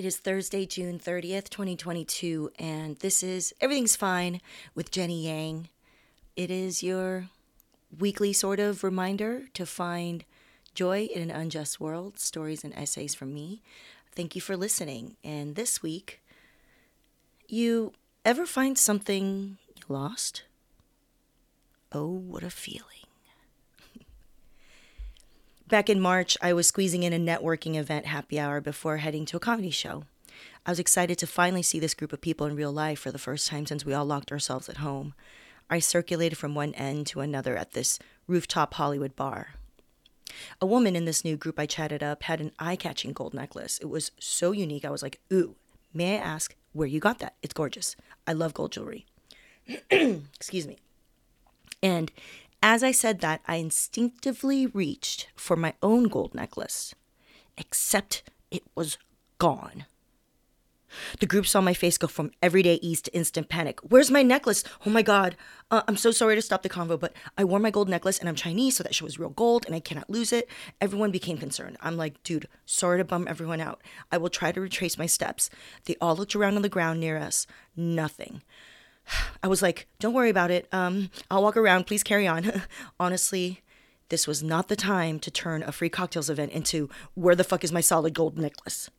It is Thursday, June 30th, 2022, and this is Everything's Fine with Jenny Yang. It is your weekly sort of reminder to find joy in an unjust world, stories and essays from me. Thank you for listening. And this week, you ever find something lost? Oh, what a feeling. Back in March, I was squeezing in a networking event happy hour before heading to a comedy show. I was excited to finally see this group of people in real life for the first time since we all locked ourselves at home. I circulated from one end to another at this rooftop Hollywood bar. A woman in this new group I chatted up had an eye catching gold necklace. It was so unique, I was like, Ooh, may I ask where you got that? It's gorgeous. I love gold jewelry. Excuse me. And as I said that, I instinctively reached for my own gold necklace, except it was gone. The group saw my face go from everyday ease to instant panic. Where's my necklace? Oh my God. Uh, I'm so sorry to stop the convo, but I wore my gold necklace and I'm Chinese, so that shit was real gold and I cannot lose it. Everyone became concerned. I'm like, dude, sorry to bum everyone out. I will try to retrace my steps. They all looked around on the ground near us. Nothing. I was like, don't worry about it. Um, I'll walk around. Please carry on. Honestly, this was not the time to turn a free cocktails event into where the fuck is my solid gold necklace?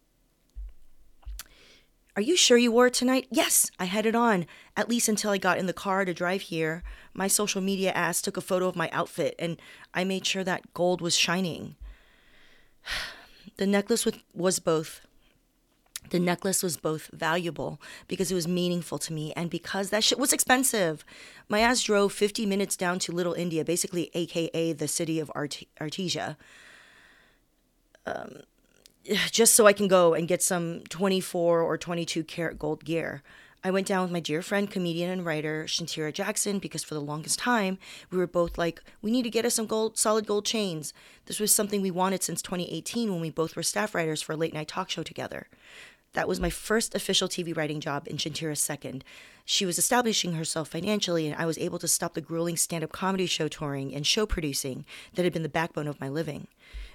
Are you sure you wore it tonight? Yes, I had it on, at least until I got in the car to drive here. My social media ass took a photo of my outfit and I made sure that gold was shining. The necklace was both the necklace was both valuable because it was meaningful to me and because that shit was expensive. My ass drove 50 minutes down to Little India, basically AKA the city of Art- Artesia, um, just so I can go and get some 24 or 22 karat gold gear. I went down with my dear friend, comedian and writer Shantira Jackson because for the longest time we were both like, we need to get us some gold, solid gold chains. This was something we wanted since 2018 when we both were staff writers for a late night talk show together. That was my first official TV writing job and Shantira's second. She was establishing herself financially, and I was able to stop the grueling stand up comedy show touring and show producing that had been the backbone of my living.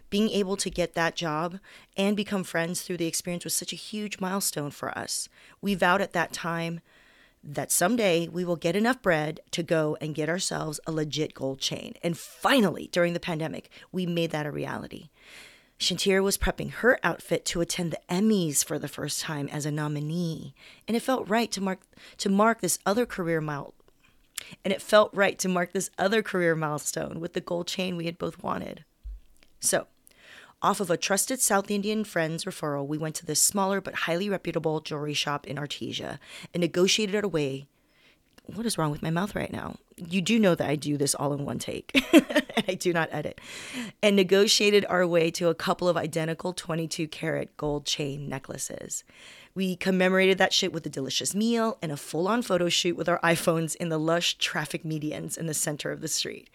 Being able to get that job and become friends through the experience was such a huge milestone for us. We vowed at that time that someday we will get enough bread to go and get ourselves a legit gold chain. And finally, during the pandemic, we made that a reality. Shantira was prepping her outfit to attend the Emmys for the first time as a nominee, and it felt right to mark to mark this other career mile. And it felt right to mark this other career milestone with the gold chain we had both wanted. So, off of a trusted South Indian friend's referral, we went to this smaller but highly reputable jewelry shop in Artesia and negotiated our way what is wrong with my mouth right now? You do know that I do this all in one take, and I do not edit. And negotiated our way to a couple of identical 22 karat gold chain necklaces. We commemorated that shit with a delicious meal and a full on photo shoot with our iPhones in the lush traffic medians in the center of the street.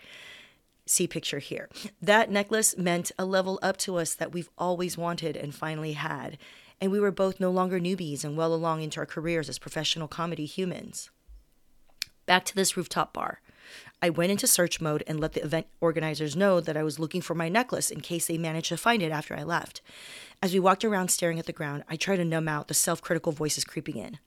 See picture here. That necklace meant a level up to us that we've always wanted and finally had. And we were both no longer newbies and well along into our careers as professional comedy humans back to this rooftop bar. I went into search mode and let the event organizers know that I was looking for my necklace in case they managed to find it after I left. As we walked around staring at the ground, I tried to numb out the self critical voices creeping in.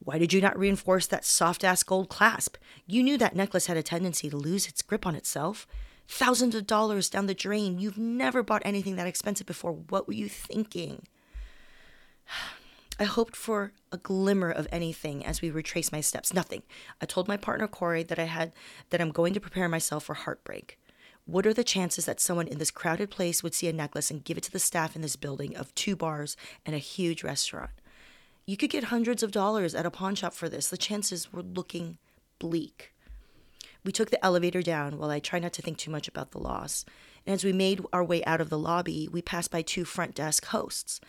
Why did you not reinforce that soft ass gold clasp? You knew that necklace had a tendency to lose its grip on itself. Thousands of dollars down the drain. You've never bought anything that expensive before. What were you thinking? I hoped for a glimmer of anything as we retraced my steps. Nothing. I told my partner Corey that I had that I'm going to prepare myself for heartbreak. What are the chances that someone in this crowded place would see a necklace and give it to the staff in this building of two bars and a huge restaurant? You could get hundreds of dollars at a pawn shop for this. The chances were looking bleak. We took the elevator down while I tried not to think too much about the loss. And as we made our way out of the lobby, we passed by two front desk hosts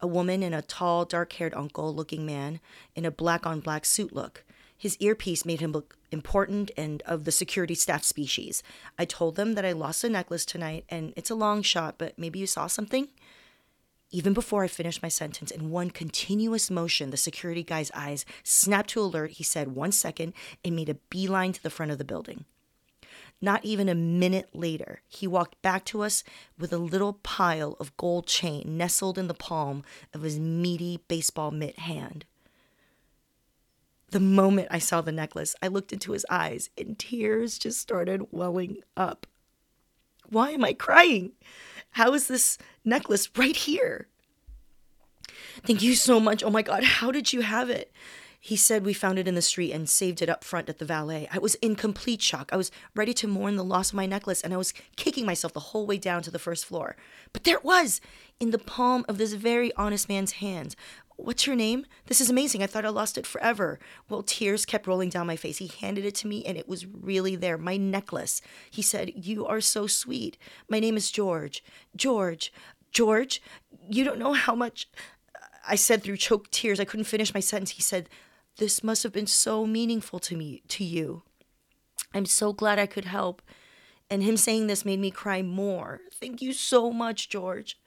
a woman and a tall, dark haired uncle looking man in a black on black suit look. His earpiece made him look important and of the security staff species. I told them that I lost a necklace tonight and it's a long shot, but maybe you saw something? Even before I finished my sentence, in one continuous motion, the security guy's eyes snapped to alert. He said one second and made a beeline to the front of the building. Not even a minute later, he walked back to us with a little pile of gold chain nestled in the palm of his meaty baseball mitt hand. The moment I saw the necklace, I looked into his eyes and tears just started welling up. Why am I crying? How is this necklace right here? Thank you so much. Oh my God, how did you have it? He said we found it in the street and saved it up front at the valet. I was in complete shock. I was ready to mourn the loss of my necklace and I was kicking myself the whole way down to the first floor. But there it was, in the palm of this very honest man's hand. What's your name? This is amazing. I thought I lost it forever. Well, tears kept rolling down my face. He handed it to me and it was really there. My necklace. He said, You are so sweet. My name is George. George. George, you don't know how much. I said through choked tears. I couldn't finish my sentence. He said, this must have been so meaningful to me, to you. I'm so glad I could help. And him saying this made me cry more. Thank you so much, George.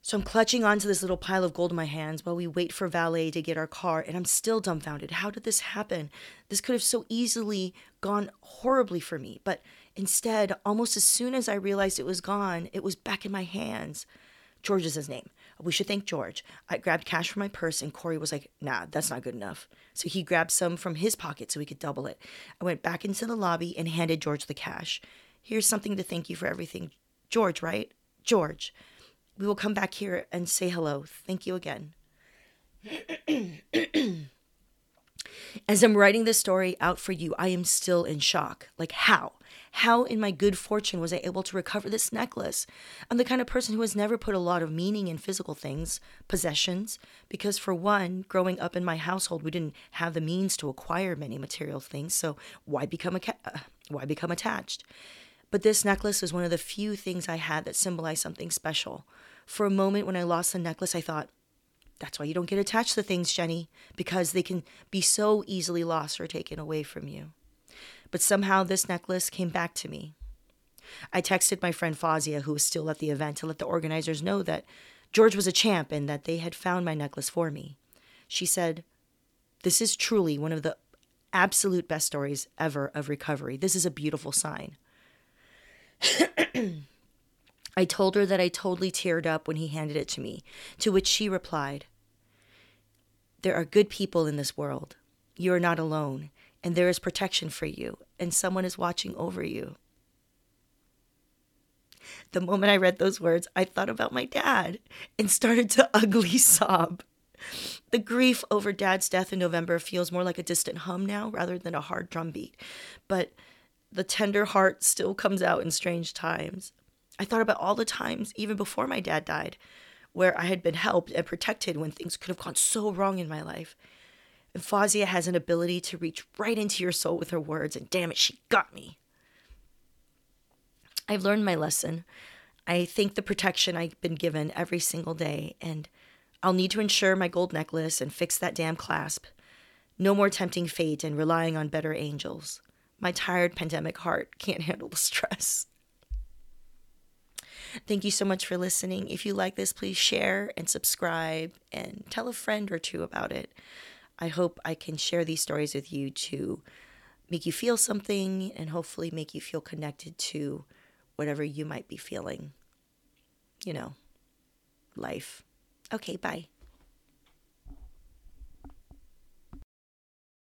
So I'm clutching onto this little pile of gold in my hands while we wait for valet to get our car, and I'm still dumbfounded. How did this happen? This could have so easily gone horribly for me, but instead, almost as soon as I realized it was gone, it was back in my hands. George is his name. We should thank George. I grabbed cash from my purse, and Corey was like, nah, that's not good enough. So he grabbed some from his pocket so we could double it. I went back into the lobby and handed George the cash. Here's something to thank you for everything. George, right? George. We will come back here and say hello. Thank you again. As I'm writing this story out for you, I am still in shock. Like, how? How, in my good fortune, was I able to recover this necklace? I'm the kind of person who has never put a lot of meaning in physical things, possessions, because for one, growing up in my household, we didn't have the means to acquire many material things, so why become a uh, why become attached? But this necklace was one of the few things I had that symbolized something special. For a moment, when I lost the necklace, I thought, that's why you don't get attached to things, Jenny, because they can be so easily lost or taken away from you but somehow this necklace came back to me. I texted my friend Fazia, who was still at the event, to let the organizers know that George was a champ and that they had found my necklace for me. She said, This is truly one of the absolute best stories ever of recovery. This is a beautiful sign. I told her that I totally teared up when he handed it to me, to which she replied, There are good people in this world. You are not alone and there is protection for you, and someone is watching over you. The moment I read those words, I thought about my dad and started to ugly sob. The grief over dad's death in November feels more like a distant hum now rather than a hard drumbeat, but the tender heart still comes out in strange times. I thought about all the times, even before my dad died, where I had been helped and protected when things could have gone so wrong in my life. And Fazia has an ability to reach right into your soul with her words, and damn it, she got me. I've learned my lesson. I thank the protection I've been given every single day, and I'll need to insure my gold necklace and fix that damn clasp. No more tempting fate and relying on better angels. My tired pandemic heart can't handle the stress. Thank you so much for listening. If you like this, please share and subscribe and tell a friend or two about it. I hope I can share these stories with you to make you feel something and hopefully make you feel connected to whatever you might be feeling. You know, life. Okay, bye.